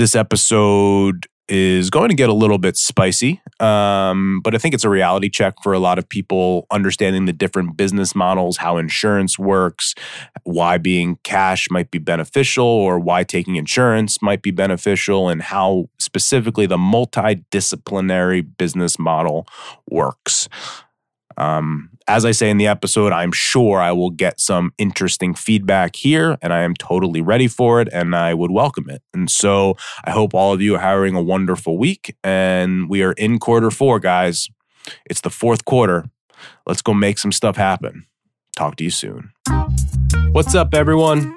This episode is going to get a little bit spicy, um, but I think it's a reality check for a lot of people understanding the different business models, how insurance works, why being cash might be beneficial, or why taking insurance might be beneficial, and how specifically the multidisciplinary business model works. Um, as I say in the episode, I'm sure I will get some interesting feedback here, and I am totally ready for it, and I would welcome it. And so I hope all of you are having a wonderful week, and we are in quarter four, guys. It's the fourth quarter. Let's go make some stuff happen. Talk to you soon. What's up, everyone?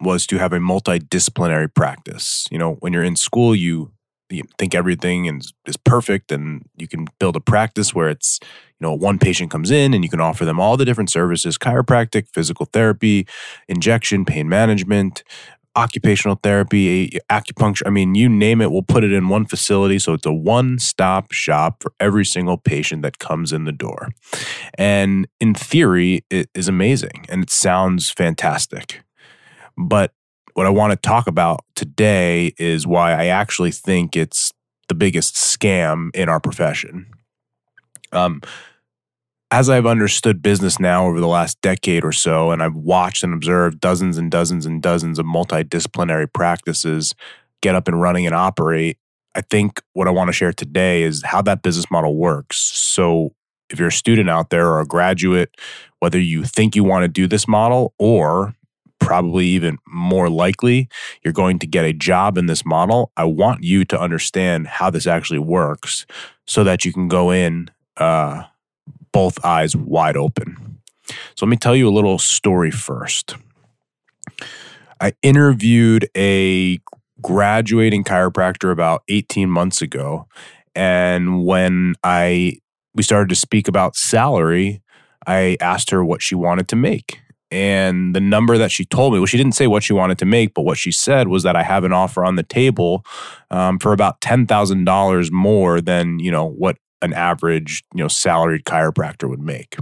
was to have a multidisciplinary practice. You know, when you're in school, you, you think everything is, is perfect and you can build a practice where it's, you know, one patient comes in and you can offer them all the different services chiropractic, physical therapy, injection, pain management, occupational therapy, acupuncture. I mean, you name it, we'll put it in one facility. So it's a one stop shop for every single patient that comes in the door. And in theory, it is amazing and it sounds fantastic. But what I want to talk about today is why I actually think it's the biggest scam in our profession. Um, as I've understood business now over the last decade or so, and I've watched and observed dozens and dozens and dozens of multidisciplinary practices get up and running and operate, I think what I want to share today is how that business model works. So, if you're a student out there or a graduate, whether you think you want to do this model or probably even more likely you're going to get a job in this model. I want you to understand how this actually works so that you can go in uh, both eyes wide open. So, let me tell you a little story first. I interviewed a graduating chiropractor about 18 months ago. And when I we started to speak about salary, I asked her what she wanted to make. And the number that she told me, well, she didn't say what she wanted to make, but what she said was that I have an offer on the table um, for about ten thousand dollars more than you know what an average you know salaried chiropractor would make.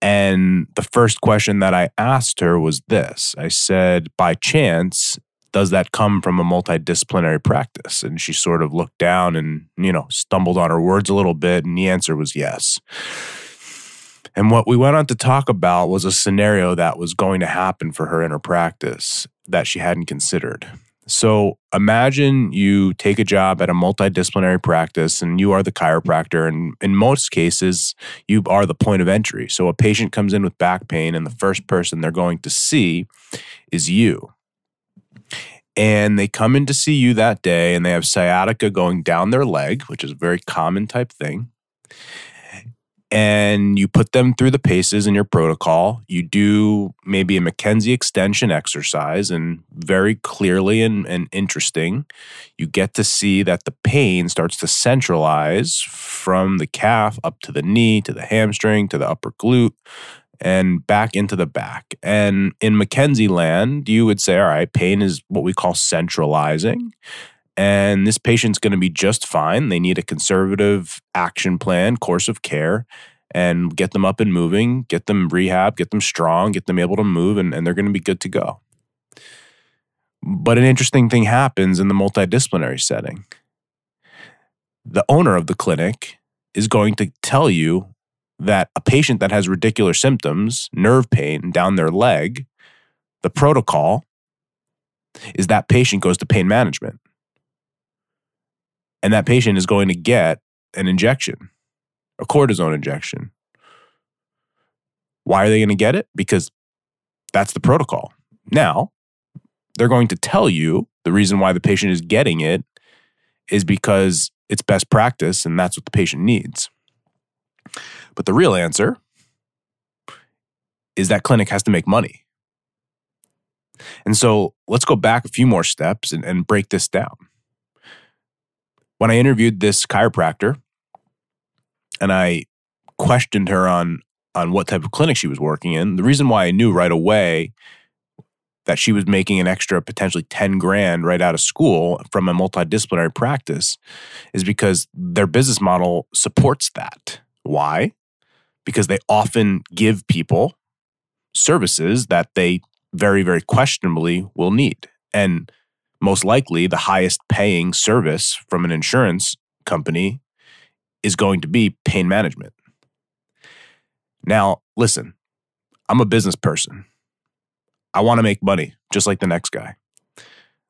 And the first question that I asked her was this: I said, by chance, does that come from a multidisciplinary practice? And she sort of looked down and you know stumbled on her words a little bit, and the answer was yes. And what we went on to talk about was a scenario that was going to happen for her in her practice that she hadn't considered. So imagine you take a job at a multidisciplinary practice and you are the chiropractor. And in most cases, you are the point of entry. So a patient comes in with back pain, and the first person they're going to see is you. And they come in to see you that day and they have sciatica going down their leg, which is a very common type thing and you put them through the paces in your protocol. You do maybe a McKenzie extension exercise, and very clearly and, and interesting, you get to see that the pain starts to centralize from the calf up to the knee, to the hamstring, to the upper glute, and back into the back. And in McKenzie land, you would say, all right, pain is what we call centralizing and this patient's going to be just fine. They need a conservative action plan, course of care, and get them up and moving, get them rehab, get them strong, get them able to move, and, and they're going to be good to go. But an interesting thing happens in the multidisciplinary setting. The owner of the clinic is going to tell you that a patient that has radicular symptoms, nerve pain down their leg, the protocol is that patient goes to pain management and that patient is going to get an injection, a cortisone injection. Why are they going to get it? Because that's the protocol. Now, they're going to tell you the reason why the patient is getting it is because it's best practice and that's what the patient needs. But the real answer is that clinic has to make money. And so let's go back a few more steps and, and break this down. When I interviewed this chiropractor and I questioned her on on what type of clinic she was working in, the reason why I knew right away that she was making an extra potentially 10 grand right out of school from a multidisciplinary practice is because their business model supports that. Why? Because they often give people services that they very, very questionably will need. And most likely, the highest paying service from an insurance company is going to be pain management. Now, listen, I'm a business person. I want to make money just like the next guy.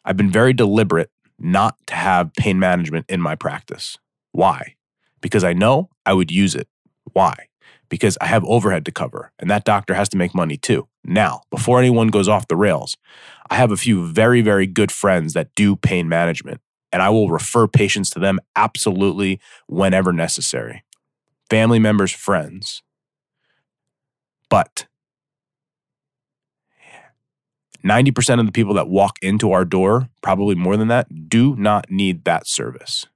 I've been very deliberate not to have pain management in my practice. Why? Because I know I would use it. Why? Because I have overhead to cover, and that doctor has to make money too. Now, before anyone goes off the rails, I have a few very, very good friends that do pain management, and I will refer patients to them absolutely whenever necessary. Family members, friends. But 90% of the people that walk into our door, probably more than that, do not need that service.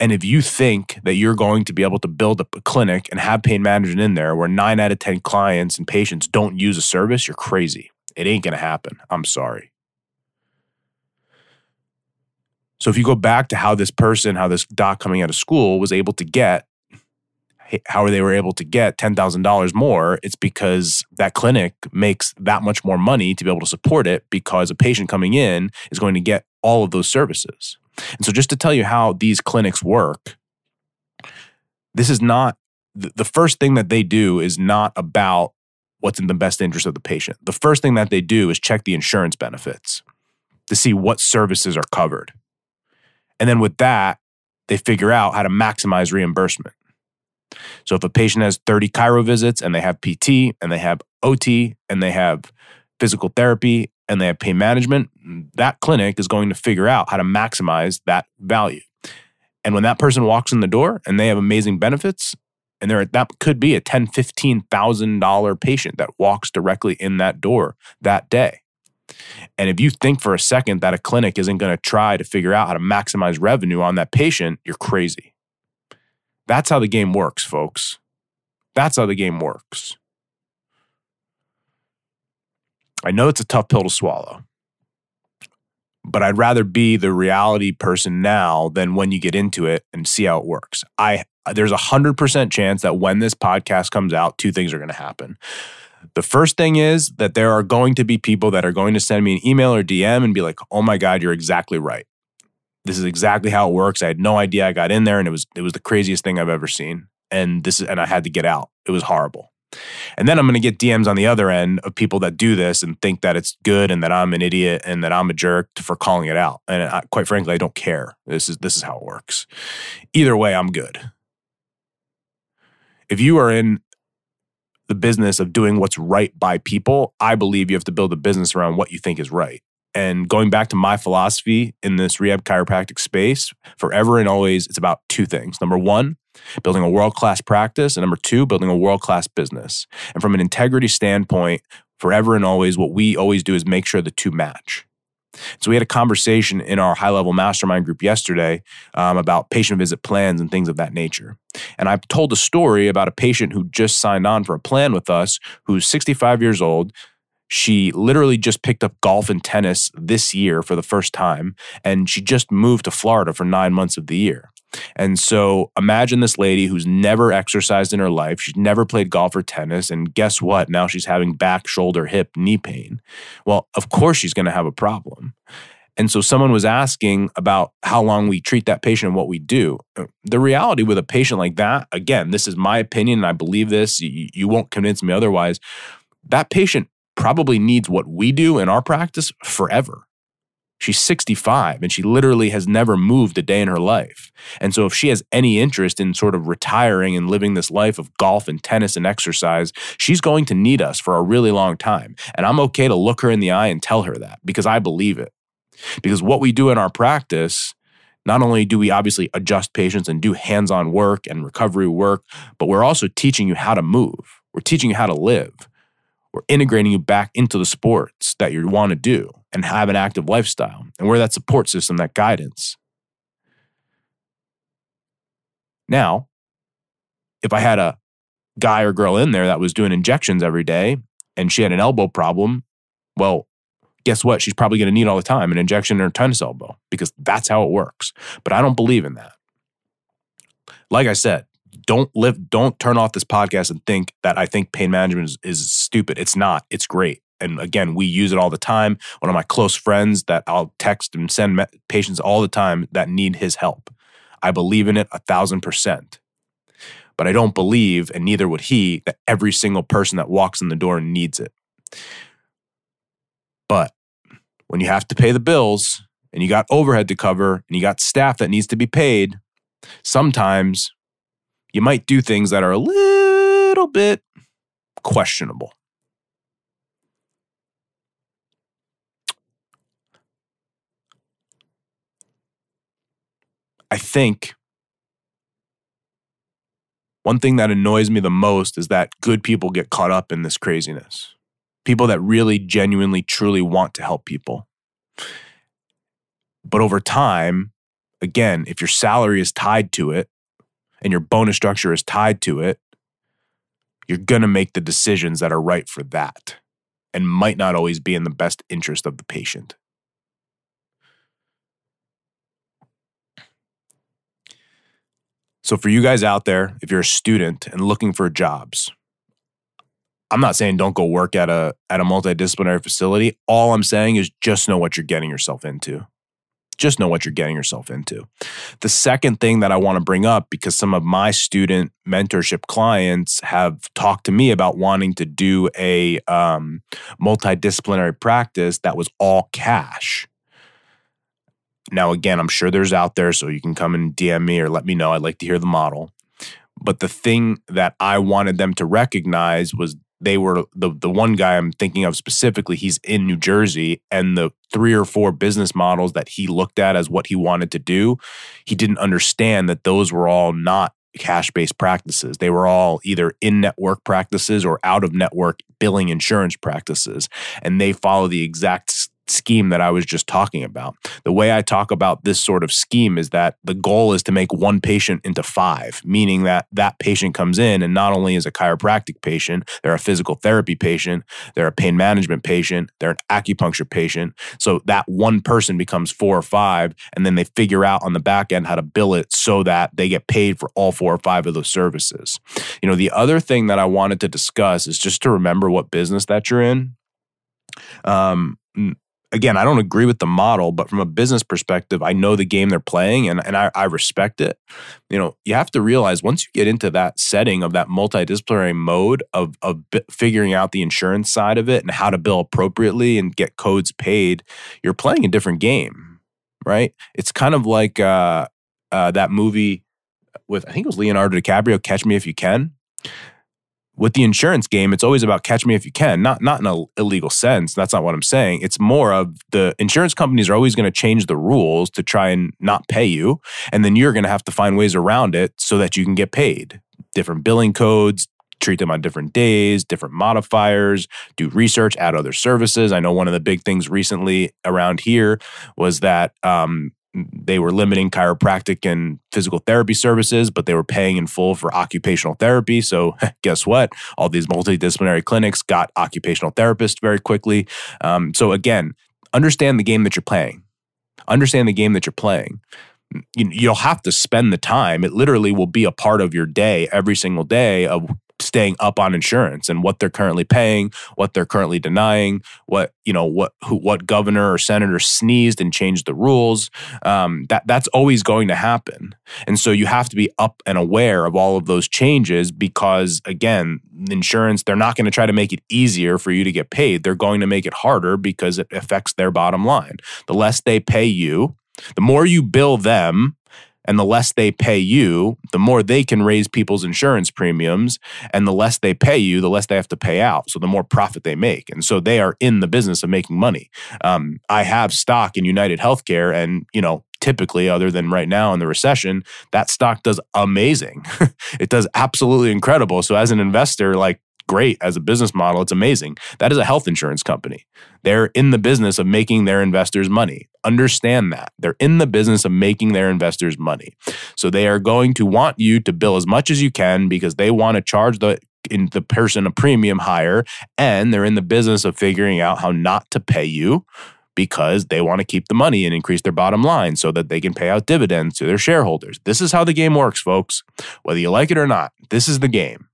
And if you think that you're going to be able to build a clinic and have pain management in there where nine out of 10 clients and patients don't use a service, you're crazy. It ain't going to happen. I'm sorry. So if you go back to how this person, how this doc coming out of school was able to get how they were able to get $10,000 more, it's because that clinic makes that much more money to be able to support it because a patient coming in is going to get all of those services. And so, just to tell you how these clinics work, this is not the first thing that they do is not about what's in the best interest of the patient. The first thing that they do is check the insurance benefits to see what services are covered. And then with that, they figure out how to maximize reimbursement. So if a patient has 30 chiro visits and they have PT and they have OT and they have physical therapy and they have pain management, that clinic is going to figure out how to maximize that value. And when that person walks in the door and they have amazing benefits, and there that could be a ten, fifteen thousand dollar patient that walks directly in that door that day. And if you think for a second that a clinic isn't going to try to figure out how to maximize revenue on that patient, you're crazy. That's how the game works, folks. That's how the game works. I know it's a tough pill to swallow, but I'd rather be the reality person now than when you get into it and see how it works. I there's a hundred percent chance that when this podcast comes out, two things are going to happen. The first thing is that there are going to be people that are going to send me an email or DM and be like, "Oh my god, you're exactly right this is exactly how it works. I had no idea I got in there and it was it was the craziest thing I've ever seen. And this is and I had to get out. It was horrible. And then I'm going to get DMs on the other end of people that do this and think that it's good and that I'm an idiot and that I'm a jerk for calling it out. And I, quite frankly, I don't care. This is this is how it works. Either way, I'm good. If you are in the business of doing what's right by people, I believe you have to build a business around what you think is right. And going back to my philosophy in this rehab chiropractic space, forever and always, it's about two things. Number one, building a world class practice. And number two, building a world class business. And from an integrity standpoint, forever and always, what we always do is make sure the two match. So we had a conversation in our high level mastermind group yesterday um, about patient visit plans and things of that nature. And I told a story about a patient who just signed on for a plan with us who's 65 years old, she literally just picked up golf and tennis this year for the first time, and she just moved to Florida for nine months of the year. And so imagine this lady who's never exercised in her life. She's never played golf or tennis. And guess what? Now she's having back, shoulder, hip, knee pain. Well, of course she's going to have a problem. And so someone was asking about how long we treat that patient and what we do. Uh, the reality with a patient like that, again, this is my opinion and I believe this, you, you won't convince me otherwise. That patient probably needs what we do in our practice forever. She's 65 and she literally has never moved a day in her life. And so, if she has any interest in sort of retiring and living this life of golf and tennis and exercise, she's going to need us for a really long time. And I'm okay to look her in the eye and tell her that because I believe it. Because what we do in our practice, not only do we obviously adjust patients and do hands on work and recovery work, but we're also teaching you how to move. We're teaching you how to live We're integrating you back into the sports that you want to do and have an active lifestyle. And we're that support system, that guidance. Now, if I had a guy or girl in there that was doing injections every day and she had an elbow problem, well, guess what? She's probably going to need all the time an injection in her tennis elbow because that's how it works. But I don't believe in that. Like I said, don't live, don't turn off this podcast and think that I think pain management is, is stupid. It's not. It's great. And again, we use it all the time. One of my close friends that I'll text and send me- patients all the time that need his help. I believe in it a thousand percent. But I don't believe, and neither would he, that every single person that walks in the door needs it. But when you have to pay the bills and you got overhead to cover and you got staff that needs to be paid, sometimes you might do things that are a little bit questionable. I think one thing that annoys me the most is that good people get caught up in this craziness. People that really genuinely, truly want to help people. But over time, again, if your salary is tied to it and your bonus structure is tied to it, you're going to make the decisions that are right for that and might not always be in the best interest of the patient. So, for you guys out there, if you're a student and looking for jobs, I'm not saying don't go work at a at a multidisciplinary facility. All I'm saying is just know what you're getting yourself into. Just know what you're getting yourself into. The second thing that I want to bring up because some of my student mentorship clients have talked to me about wanting to do a um, multidisciplinary practice that was all cash. Now, again, I'm sure there's out there, so you can come and DM me or let me know. I'd like to hear the model. But the thing that I wanted them to recognize was they were the the one guy I'm thinking of specifically. He's in New Jersey, and the three or four business models that he looked at as what he wanted to do, he didn't understand that those were all not cash based practices. They were all either in network practices or out of network billing insurance practices, and they follow the exact scheme that I was just talking about. The way I talk about this sort of scheme is that the goal is to make one patient into five, meaning that that patient comes in and not only is a chiropractic patient, they're a physical therapy patient, they're a pain management patient, they're an acupuncture patient. So that one person becomes four or five, and then they figure out on the back end how to bill it so that they get paid for all four or five of those services. You know, the other thing that I wanted to discuss is just to remember what business that you're in. Um, again, I don't agree with the model, but from a business perspective, I know the game they're playing and, and I, I respect it. You know, you have to realize once you get into that setting of that multidisciplinary mode of, of figuring out the insurance side of it and how to bill appropriately and get codes paid, you're playing a different game, right? It's kind of like uh, uh, that movie with, I think it was Leonardo DiCaprio, Catch Me If You Can with the insurance game, it's always about catch me if you can, not not in an illegal sense. That's not what I'm saying. It's more of the insurance companies are always going to change the rules to try and not pay you, and then you're going to have to find ways around it so that you can get paid. Different billing codes, treat them on different days, different modifiers, do research, add other services. I know one of the big things recently around here was that um, they were limiting chiropractic and physical therapy services, but they were paying in full for occupational therapy. So, guess what? All these multidisciplinary clinics got occupational therapists very quickly. Um, so, again, understand the game that you're playing. Understand the game that you're playing. You'll have to spend the time. It literally will be a part of your day every single day of staying up on insurance and what they're currently paying, what they're currently denying, what you know, what who, what governor or senator sneezed and changed the rules. Um, that that's always going to happen, and so you have to be up and aware of all of those changes because again, insurance they're not going to try to make it easier for you to get paid. They're going to make it harder because it affects their bottom line. The less they pay you, the more you bill them and the less they pay you, the more they can raise people's insurance premiums. And the less they pay you, the less they have to pay out. So the more profit they make. And so they are in the business of making money. Um, I have stock in United Healthcare, and, you know, typically, other than right now in the recession, that stock does amazing. it does absolutely incredible. So as an investor, like, great as a business model. It's amazing. That is a health insurance company. They're in the business of making their investors money. Understand that. They're in the business of making their investors money. So they are going to want you to bill as much as you can because they want to charge the in the person a premium higher and they're in the business of figuring out how not to pay you because they want to keep the money and increase their bottom line so that they can pay out dividends to their shareholders. This is how the game works, folks. Whether you like it or not, this is the game.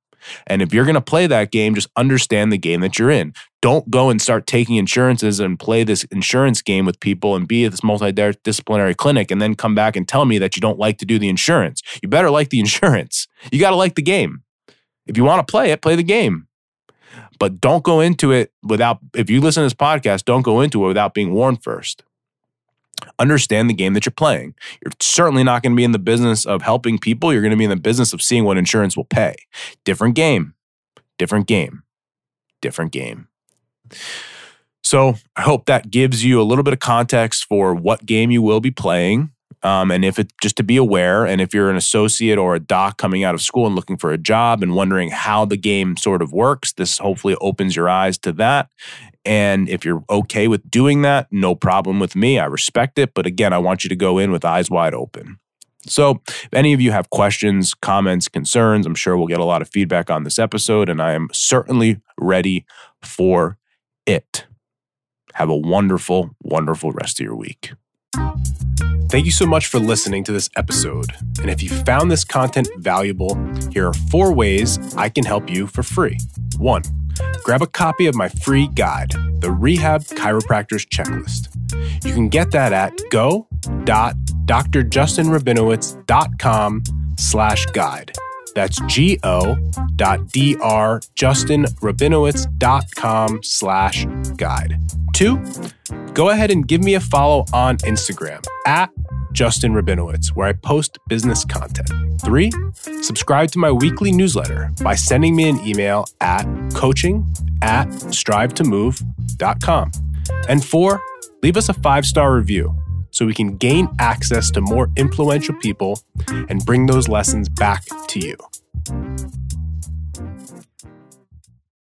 And if you're going to play that game, just understand the game that you're in. Don't go and start taking insurances and play this insurance game with people and be at this multidisciplinary clinic and then come back and tell me that you don't like to do the insurance. You better like the insurance. You got to like the game. If you want to play it, play the game. But don't go into it without, if you listen to this podcast, don't go into it without being warned first understand the game that you're playing. You're certainly not going to be in the business of helping people. You're going to be in the business of seeing what insurance will pay. Different game, different game, different game. So I hope that gives you a little bit of context for what game you will be playing. Um, and if it just to be aware, and if you're an associate or a doc coming out of school and looking for a job and wondering how the game sort of works, this hopefully opens your eyes to that. And if you're okay with doing that, no problem with me. I respect it. But again, I want you to go in with eyes wide open. So, if any of you have questions, comments, concerns, I'm sure we'll get a lot of feedback on this episode, and I am certainly ready for it. Have a wonderful, wonderful rest of your week. Thank you so much for listening to this episode. And if you found this content valuable, here are four ways I can help you for free. One, grab a copy of my free guide, the Rehab Chiropractor's Checklist. You can get that at go.drjustinrabinowitz.com slash guide. That's go.drjustinrabinowitz.com slash guide. Two, go ahead and give me a follow on Instagram at Justin Rabinowitz, where I post business content. Three, subscribe to my weekly newsletter by sending me an email at coaching at strive2move.com. And four, leave us a five star review so we can gain access to more influential people and bring those lessons back to you.